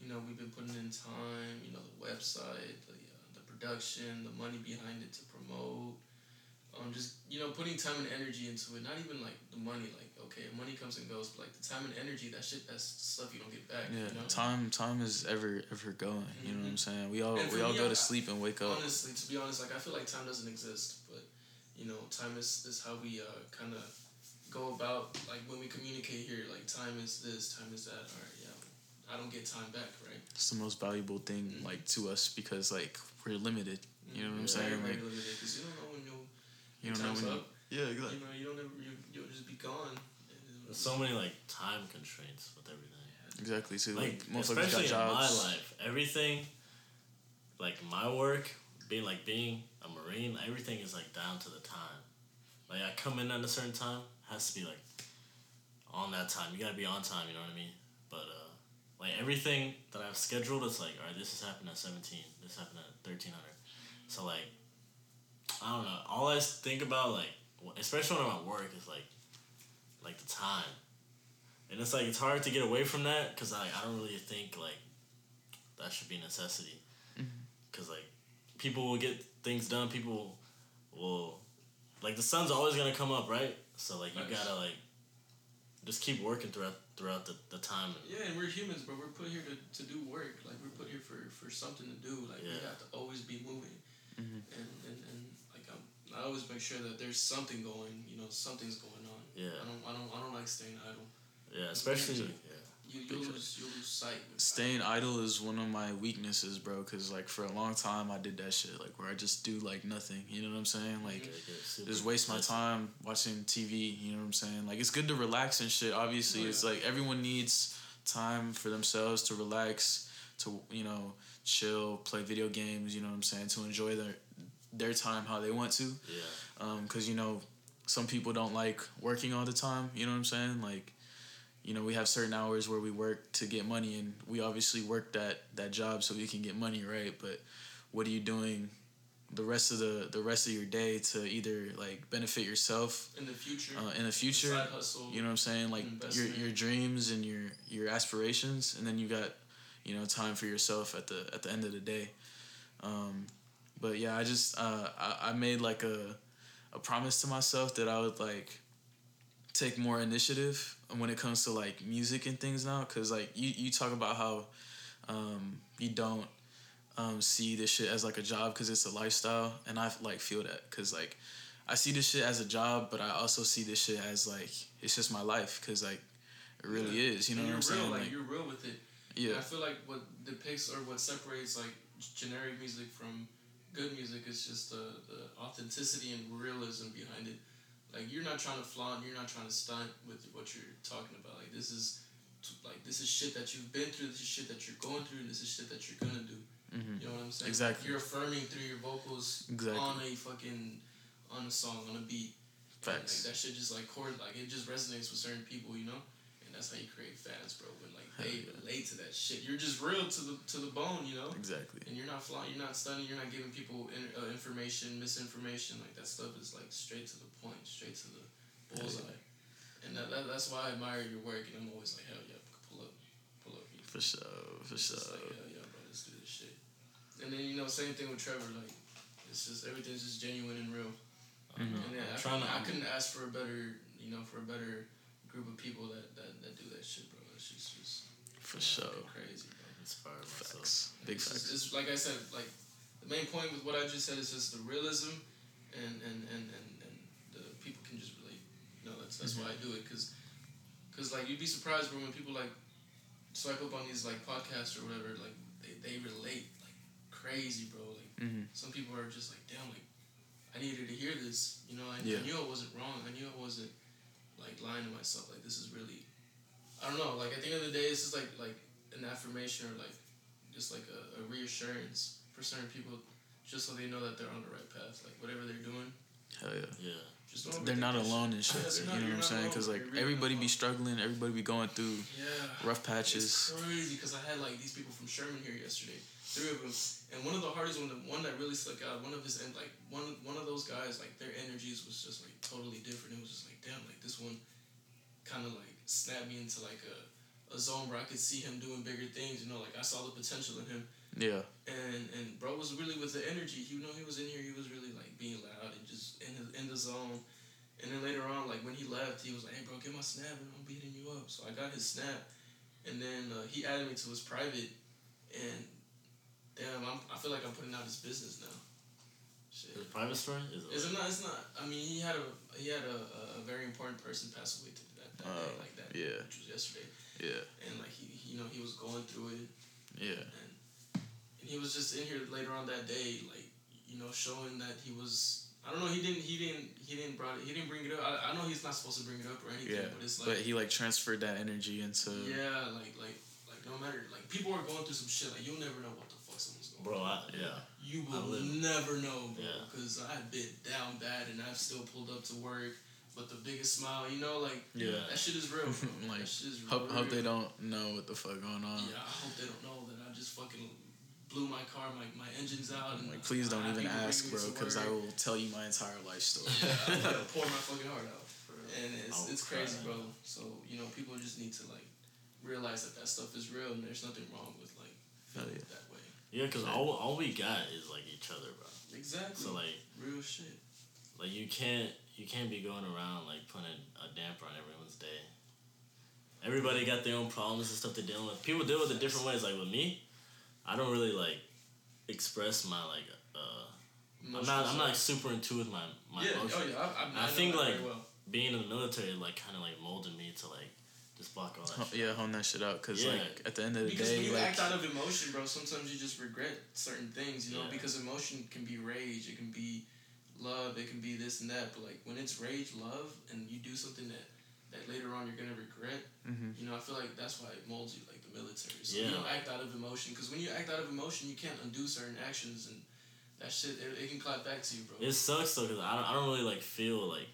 You know, we've been putting in time. You know, the website, the uh, the production, the money behind it to promote. Um, just you know, putting time and energy into it. Not even like the money. Like okay, money comes and goes, but like the time and energy, that shit, that's stuff you don't get back. Yeah, You know? time time is ever ever going. You know what I'm saying? We all we all me, go I- to sleep and wake up. Honestly, to be honest, like I feel like time doesn't exist, but you know, time is, is how we uh, kind of go about like when we communicate here. Like time is this, time is that. All right, yeah, I don't get time back, right? It's the most valuable thing Mhm. like to us because like we're limited. You know what I'm saying? Like limited you don't know. You don't know time's when you, up. Yeah, You know, you don't ever. You, you'll just be gone. There's so many like time constraints with everything. exactly too. Like, Like, motherfuckers especially got in my life, everything, like my work, being like being a marine, everything is like down to the time. Like I come in at a certain time, has to be like on that time. You gotta be on time. You know what I mean? But uh, like everything that I've scheduled, it's like all right, this is happening at seventeen. This happened at thirteen hundred. So like, I don't know. All I think about like, especially when I'm at work, is like, like the time. And it's like it's hard to get away from that because I, I don't really think like that should be a necessity. Because like people will get things done. People will like the sun's always gonna come up, right? So like you Facts. gotta like just keep working throughout throughout the, the time. And, Yeah, and we're humans, but we're put here to, to do work. Like we're put here for, for something to do. Like we have to always be moving. Mhm. And, and, and like I'm, I always make sure that there's something going. You know, something's going on. Yeah. I don't I don't I don't like staying idle. yeah, especially yeah. You you lose you lose sight. Staying idle is one of my weaknesses, bro. Cause like for a long time I did that shit, like where I just do like nothing. You know what I'm saying? Like yeah, just waste my time watching TV. You know what I'm saying? Like it's good to relax and shit. Obviously, Oh, it's like everyone needs time for themselves to relax, to you know chill, play video games. You know what I'm saying? To enjoy their their time how they want to. Yeah, Um, cause you know some people don't like working all the time. You know what I'm saying? Like. You know, we have certain hours where we work to get money, and we obviously work that that job so we can get money, right? But what are you doing the rest of the the rest of your day to either like benefit yourself in the future. uh, in the future? Hustle. You know what I'm saying? Like your your dreams and your your aspirations, and then you got you know time for yourself at the at the end of the day. Um, but yeah, I just uh, I, I made like a a promise to myself that I would like take more initiative when it comes to like music and things now, because like you you talk about how um, you don't um, see this shit as like a job because it's a lifestyle, and I like feel that because like I see this shit as a job, but I also see this shit as like it's just my life because like it really Yeah. is. You know And what I'm real, saying? Like, Like, you're real with it. yeah, And I feel like what depicts or what separates like generic music from good music is just the, the authenticity and realism behind it. Like you're not trying to flaunt, you're not trying to stunt with what you're talking about. Like this is like this is shit that you've been through, this is shit that you're going through, and this is shit that you're gonna do. Mhm. You know what I'm saying? Exactly. You're affirming through your vocals Exactly. on a fucking on a song, on a beat. And, facts. Like, that shit just like chord like it just resonates with certain people, you know? And that's how you create fans, bro. When like they relate to that shit. You're just real to the to the bone, you know? Exactly. And you're not flying, you're not stunning, you're not giving people in, uh, information, misinformation. Like that stuff is like straight to the point, straight to the bullseye. And that, that that's why I admire your work and I'm always like, hell yeah, pull up. Pull up. For sure. For It's sure. like, hell yeah, bro, let's do this shit. And then, you know, same thing with Trevor, like it's just everything's just genuine and real. I know. And then I'm I, trying to. couldn't, I couldn't ask for a better, you know, for a better group of people that, that, that do that shit, bro. That shit's just For sure. crazy, bro. inspire myself. Facts. Big it's, facts. just- it's like I said, like the main point with what I just said is just the realism, and and and and, and the people can just relate. You know, that's that's why I do it, cause, cause like you'd be surprised, bro, when people like swipe up on these like podcasts or whatever, like they, they relate like crazy, bro. Like Mhm. some people are just like, damn, like I needed to hear this. You know, I, Yeah. I knew I wasn't wrong. I knew I wasn't like lying to myself. Like this is really, I don't know. Like at the end of the day, it's just like like an affirmation or like just like a, a reassurance for certain people, just so they know that they're on the right path. Like whatever they're doing, Hell yeah. Yeah. just don't They're not overthink that shit. alone in shit. Yeah, you not- know you're what I'm saying? Because like really everybody be struggling, everybody be going through Yeah. rough patches. It's crazy because I had like these people from Sherman here yesterday, three of them, and one of the hardest one, the one that really stuck out, one of his and like one one of those guys, like their energies was just like totally different. It was just like damn, like this one, kind of like snapped me into like a, a zone where I could see him doing bigger things. You know, like I saw the potential in him, Yeah. and and bro was really with the energy. You know, he was in here. He was really like being loud and just in the in the zone. And then later on, like when he left, he was like, "Hey, bro, get my snap, and I'm beating you up." So I got his snap, and then uh, he added me to his private, and damn, I'm, I feel like I'm putting out his business now. Shit. Is it a private story? Is it? Is it not? It's not. I mean, he had a he had a, a very important person pass away to that, that day, Oh, like that, yeah. which was yesterday, Yeah. and like he, he, you know, he was going through it, Yeah. and and he was just in here later on that day, like you know, showing that he was. I don't know. He didn't. He didn't. He didn't brought it. He didn't bring it up. I, I know he's not supposed to bring it up or anything, Yeah. but it's But he like transferred that energy into. yeah, like like like no matter like people are going through some shit. Like you'll never know what the fuck someone's going. Bro. I, yeah. You will never know, bro, Yeah. because I've been down bad and I've still pulled up to work. But the biggest smile, you know, like Yeah. that shit is real. Bro. Like, that shit is Hope, real. hope they don't know what the fuck going on. Yeah, I hope they don't know that I just fucking blew my car, my my engine's out, and Like, please don't I even ask, bro, because I will tell you my entire life story. Yeah, I'm gonna pour my fucking heart out, and it's it's crazy, bro. So you know, people just need to like realize that that stuff is real, and there's nothing wrong with like Hell yeah. that. Yeah, because all, all we got is like each other, bro. Exactly. So like real shit. like you can't you can't be going around like putting a damper on everyone's day. Everybody got their own problems and stuff they're dealing with. People deal with it different ways. Like with me, I don't really like express my like uh I'm not I'm not like, super in tune with my my yeah, emotions. oh yeah, I, I, I I think, like, well. Being in the military like kind of like molded me to like just block all that. Ho- shit. yeah, hone that shit out, because Yeah. like at the end of the Because day, when you like act out of emotion, bro, sometimes you just regret certain things, you know, Yeah. because emotion can be rage, it can be love, it can be this and that, but like when it's rage, love, and you do something that that later on you're gonna regret, Mhm. you know, I feel like that's why it molds you like the military. So Yeah. you don't act out of emotion, because when you act out of emotion, you can't undo certain actions, and that shit it, it can clap back to you, bro. It sucks though because I don't, I don't really like feel like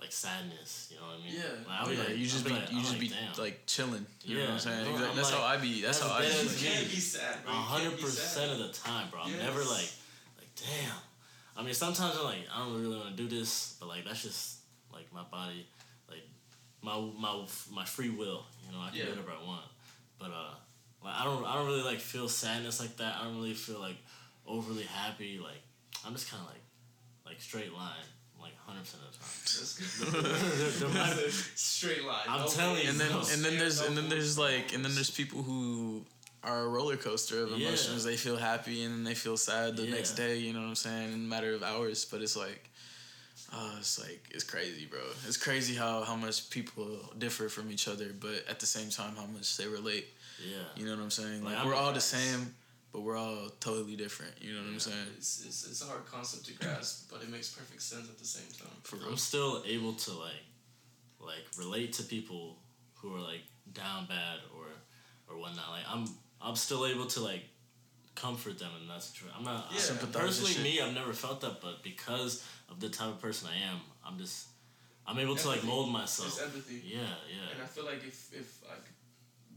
like sadness. You know what I mean? Yeah. Like, I'll be yeah, like, you just I'll be, like, you I'm just like, be damn. like chilling. You know what I'm saying? you know, I'm that's how I be. That's that's how I dead be. as can't be sad, bro. A hundred percent of the time, bro. I'm Yes. never like, like, damn. I mean, sometimes I'm like, I don't really want to do this, but like, that's just like my body, like my my my free will. You know, I can Yeah. do whatever I want. But uh, like, I don't I don't really like feel sadness like that. I don't really feel like overly happy. Like, I'm just kind of like like straight line, like hundred percent of the time. That's The- the- good. Straight line. I'm no telling you, and then No and then there's no and then there's like and then there's people who are a roller coaster of Yeah. emotions. They feel happy and then they feel sad the Yeah. next day. You know what I'm saying? In a matter of hours. But it's like Uh, it's like it's crazy, bro. It's crazy how how much people differ from each other, but at the same time, how much they relate. Yeah. You know what I'm saying? Like, Like I'm we're all the same, but we're all totally different. You know what I'm saying? It's, it's, it's a hard concept to grasp, but it makes perfect sense at the same time. For. I'm still able to like like relate to people who are like down bad or or whatnot. Like I'm I'm still able to like comfort them and that's true. I'm not Yeah. I- Sympathize and personally me I've never felt that but because of the type of person I am, I'm just I'm able to like Empathy. mold It's myself. empathy. Yeah, yeah. And. I feel like if, if like,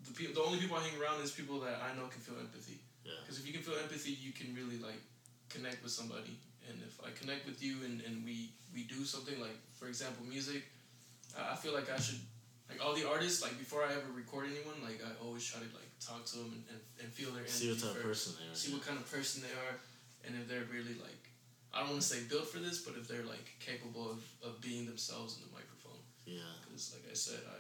the, people, the only people I hang around is people that I know can feel empathy. Yeah. Because if you can feel empathy, you can really like connect with somebody. And if I connect with you and, and we, we do something like, for example, music, I I feel like I should, like all the artists, like before I ever record anyone, like I always try to like talk to them and, and, and feel their See what type of person they are. See what kind of person they are, and if they're really like, I don't want to say built for this, but if they're like capable of, of being themselves in the microphone. Yeah. Because like I said, I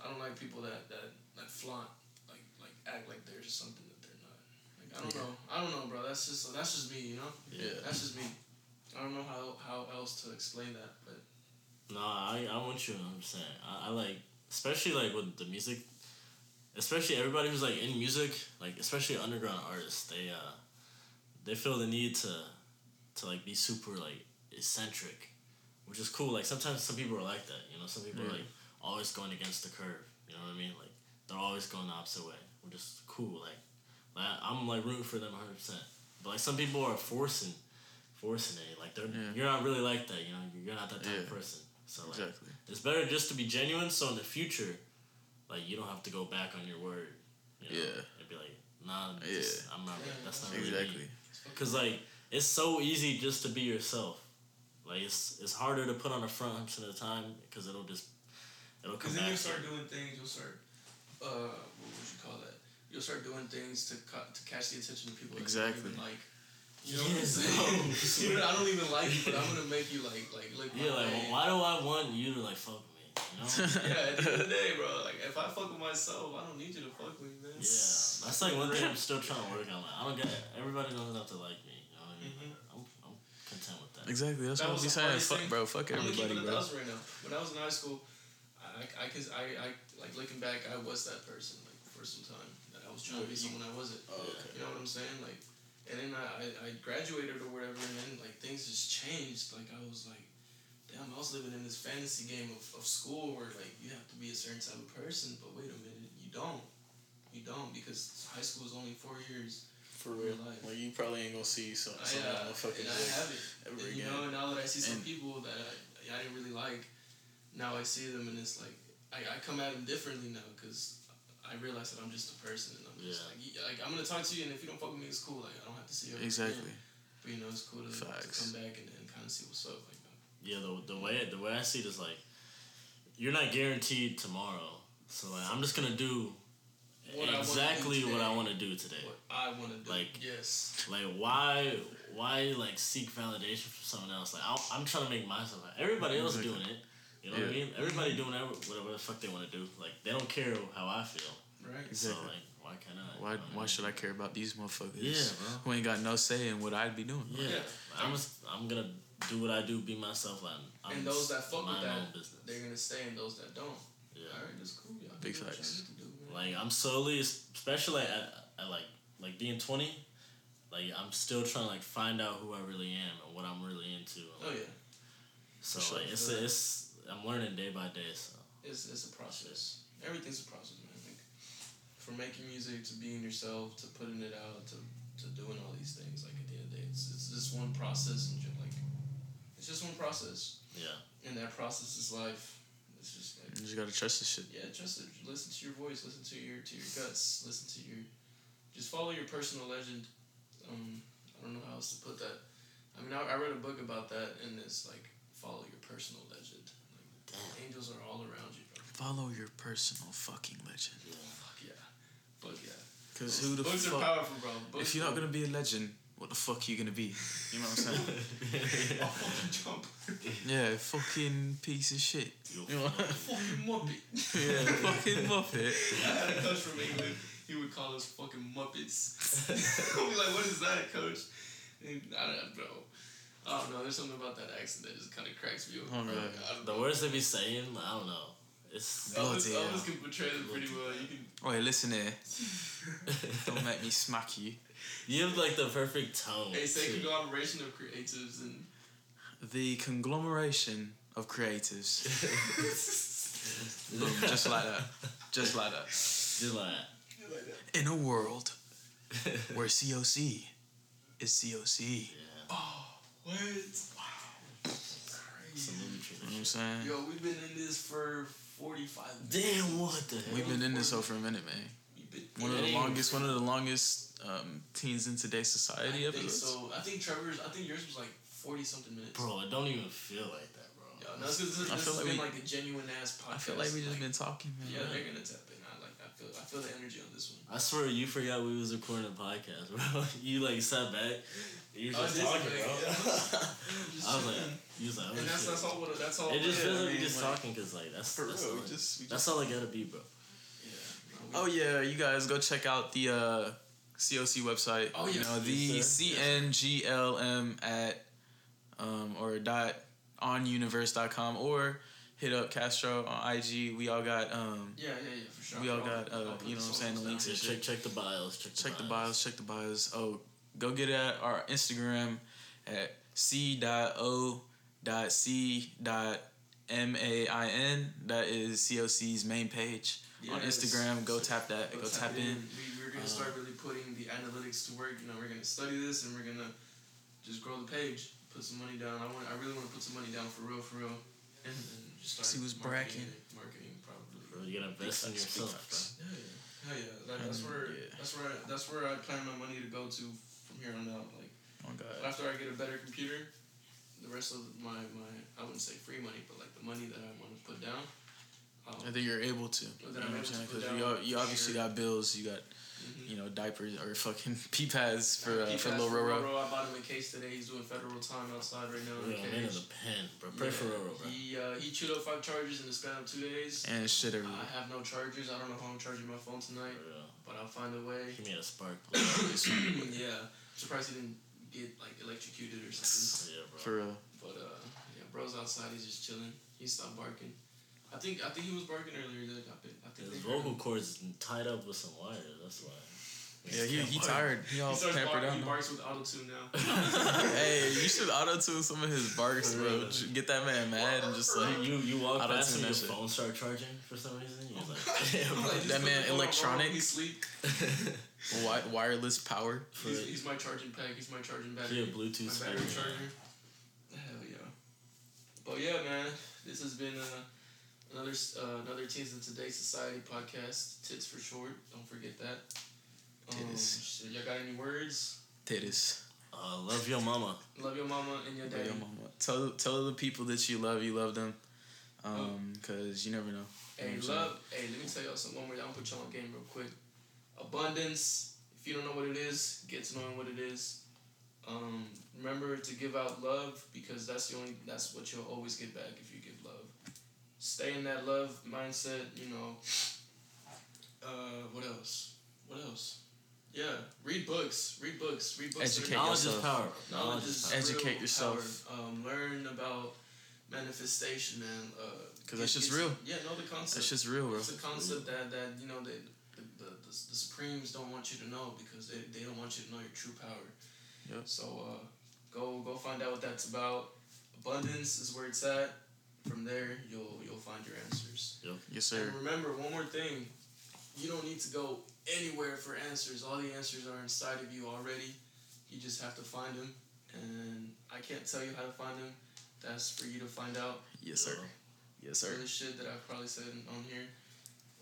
I don't like people that that that flaunt like like act like they're just something that they're not. Like I don't know, I don't know, bro. That's just that's just me, you know. Yeah. That's just me. I don't know how how else to explain that, but No, I, I want you to understand. I, I like, especially like with the music, especially everybody who's like in music, like especially underground artists, they uh, they feel the need to, to like be super like eccentric, which is cool. Like sometimes some people are like that, you know. Some people are like always going against the curve. You know what I mean? Like they're always going the opposite way, which is cool. Like, like I'm like rooting for them 100. percent But like some people are forcing, forcing it. Like they're Yeah. you're not really like that. You know, you're not that type of person. So like, Exactly. it's better just to be genuine. So in the future, like you don't have to go back on your word. You know, Yeah. And be like, nah, Yeah. just, I'm not. That's not really Exactly. me. Cause like it's so easy just to be yourself. Like it's it's harder to put on a front hundred percent of the time because it'll just it'll come because then you to start doing things, you'll start uh what would you call that? You'll start doing things to ca- to catch the attention of people that you Exactly. even like. You know what I'm saying? bro. You know, I don't even like you, but I'm gonna make you like like look. my Yeah, like way. well, why do I want you to like fuck with me? You know? Yeah, at the end of the day, bro. Like if I fuck with myself, I don't need you to fuck with me, man. Yeah, that's like one thing I'm still trying to work on. Like, I don't get it. Everybody doesn't have to like me. You know what I mean? Mhm. I'm, I'm content with that. Exactly. That's That what was I'm the saying. Fuck, bro. Fuck I'm everybody, bro. right now. When I was in high school, I, I, cause I, I, like looking back, I was that person like for some time that I was trying to be someone I wasn't. Oh, okay. You know what I'm saying? Like, and then I, I, I graduated or whatever, and then like things just changed. Like I was like, damn, I was living in this fantasy game of, of school where like you have to be a certain type of person, but wait a minute, you don't. You don't because high school is only four years. For real life. Like you probably ain't gonna see some, I, some uh, motherfuckers and I have it. ever And, you again. know, and now that I see some And- people that I, I didn't really like, now I see them and it's like I, I come at them differently now because I realize that I'm just a person and I'm just Yeah. like, like I'm gonna talk to you and if you don't fuck with me, it's cool. Like I don't have to see you. ever Exactly. again. But you know, it's cool to, to come back and, and kind of see what's up. Like, that. Yeah, the the way the way I see it is like, you're not guaranteed tomorrow. So like, I'm just gonna do What I exactly what I want to do today. what I want to do. Like- yes. Like why why like seek validation from someone else? Like I, I'm trying to make myself. Everybody else Exactly. doing it. You know what I mean? Everybody mm-hmm. doing whatever, whatever the fuck they want to do. Like they don't care how I feel. Right. Exactly. So like, why can't I? Why You know why I should? I care about these motherfuckers? Yeah, bro. Who ain't got no say in what I'd be doing? Yeah, Yeah. I'm just I'm gonna do what I do, be myself, and I'm And those that fuck with that, business. They're gonna stay, and those that don't. Yeah. All right, that's cool. Y'all Big do facts. do. Like I'm slowly, especially at, at like like being twenty, like I'm still trying to like find out who I really am and what I'm really into. Oh yeah. So sure. like it's it's I'm learning day by day. So it's, it's a process. Everything's a process, man. Like, from making music to being yourself to putting it out to, to doing all these things. Like at the end of the day, it's, it's just one process and just like it's just one process, yeah, and that process is life. It's just like You just gotta trust this shit. yeah, trust it. Listen to your voice. Listen to your to your guts. Listen to your just follow your personal legend. Um, I don't know how else to put that. I mean, I, I read a book about that, and it's like follow your personal legend. Like, Damn. angels are all around you, bro. Follow your personal fucking legend. yeah. Fuck yeah. Fuck yeah. Cause who the Books are fuck? powerful, bro. Books If you're not gonna be a legend, what the fuck are you gonna be? You know what I'm saying? I'll fucking jump. yeah, fucking piece of shit. You You know? fucking muppet. yeah, fucking muppet. I had a coach from England. He would call us fucking muppets. I'd be like, "What is that, coach?" And I don't know, bro. Oh, I don't know. There's something about that accent that just kind of cracks me up. Oh, bro. man. The know. words they be saying, I don't know. It's Elvis, Bloody Elvis can portray them pretty well. You can. Oh, Wait, listen here. Don't make me smack you. you have like the perfect tone. Hey, say too. conglomeration of creatives and. The conglomeration of creatives. Boom, just like that. Just like that. Just like that. In a world where COC is COC. yeah. Oh, what? Wow. Some Crazy. You know what I'm saying? Yo, we've been in this for 45 Damn, what the hell? We've been in this for a minute, man. We've been One of the longest, one of the longest um, teens in today's society I think episodes. so. I think Trevor's. I think yours was like 40 something minutes. Bro, it don't even feel like that, bro. Yeah, no, it's 'cause this, I this feel has like been we- like a genuine ass podcast. I feel like we just been talking, man. Yeah, they're gonna tap in. I like. I feel. I feel the energy on this one. I swear you forgot we was recording a podcast, bro. You like sat back, you was just talking, bro. I was like, chilling. you was like, oh and that's shit. that's all. What, that's all. It just feels like we mean, just like, talking because like that's For that's real, all, we just- we that's just- all it gotta be, bro. Yeah. Oh yeah, you guys go check out the uh, COC website. Oh, yeah, you know the CNGLM at um, or dot onuniverse.com or hit up Castro on IG. We all got um, Yeah, yeah, yeah, for sure. We all got, uh, you know what I'm saying, the links down. and Just check check the bios. Check the check the bios. bios, check the bios. Oh, go get it at our Instagram at c.o.c.main. That is COC's main page on Instagram. Go tap that. Go Go tap in. We, we're gonna Uh, start really putting the analytics to work. You know, we're gonna study this and we're gonna just grow the page, put some money down. I want. I really want to put some money down for real, for real, and, and just start See what's marketing bracking. Marketing probably. Bro, you gotta invest in Big facts, big yourself, bro. Yeah, yeah, hell yeah. That, that's where. yeah. That's where. I, that's where I plan my money to go to from here on out. Like Oh God. after I get a better computer, the rest of my my I wouldn't say free money, but like the money that I want to put down. Um, I think you're able to. You know what I'm saying? Because you, you obviously sure. got bills. You got mhm. you know diapers or fucking pee pads for uh, for Lil Roro. Roro. I bought him a case today. He's doing federal time outside right now. A man in the pen, bro. Pray for Yeah, Roro, bro. He uh, he chewed up five chargers in the span of two days. And shit everywhere. I have no chargers. I don't know how I'm charging my phone tonight, but I'll find a way. Give me a spark. yeah, surprised he didn't get like electrocuted or something. yeah, bro. For real. But uh, yeah, bro's outside. He's just chilling. He stopped barking. I think I think he was barking earlier. That got bit. I think His vocal cords tied up with some wires. That's why. Yeah, he, he tired. He all He pampered barking. out. He now. barks with auto tune now. hey, you should auto tune some of his barks, bro. Get that man mad and just like You you walk Auto-tune past and that your phone start charging for some reason. You're like, I'm like, That man the electronic. He sleep. wi- wireless power. He's, he's my charging pack. He's my charging battery. he a Bluetooth my battery charger. Hell yeah. But yeah, man, this has been uh, another uh, another Teens in Today's Society podcast. Tits for short. Don't forget that. Um, Titties. shit, y'all got any words? Titties. Uh, love your mama. Love your mama and your daddy. Love your mama. Tell tell the people that you love you love them, um, cause you never know. Hey, You know what I'm love. Hey, let me tell y'all something. One more. I'm put y'all on game real quick. Abundance. If you don't know what it is, get to knowing what it is. Um, remember to give out love because that's the only. That's what you'll always get back if you give love. Stay in that love mindset. You know. Uh, what else? What else? Yeah, read books. Read books. Read books. that are- Educate Knowledge is power. Knowledge Knowledge is is power. Educate real yourself. power. Um, learn about manifestation, man. Uh, 'Cause that's just real. Yeah, know the concept. That's just real, bro. It's a concept that, that you know that the, the, the, the Supremes don't want you to know because they, they don't want you to know your true power. Yep. So uh, go go find out what that's about. Abundance is where it's at. From there, you'll you'll find your answers. Yep. Yes, sir. And remember one more thing: you don't need to go anywhere for answers. All the answers are inside of you already. You just have to find them, and I can't tell you how to find them. That's for you to find out. Yes, sir. Yes, sir. All the shit that I've probably said on here.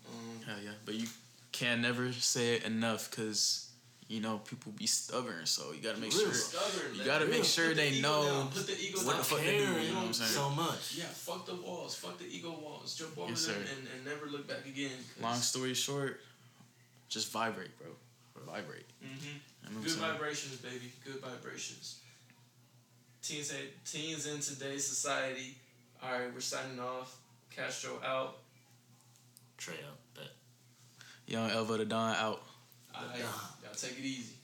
Um, Hell yeah. But you can never say it enough, cause you know people be stubborn. So you gotta make Real sure. stubborn. You gotta Real. make sure the they know. Put the ego what the fuck they do. You know what I'm saying? So much. Yeah, fuck the walls. Fuck the ego walls. Jump over Yes, them and, and never look back again. Long story short, just vibrate, bro. Vibrate. Mhm. You know what I'm Good vibrations, baby. Good vibrations. Teens, teens in today's society. All right, we're signing off. Castro out. Trey up. Bet. Young Elva the Don out. All right, y'all take it easy.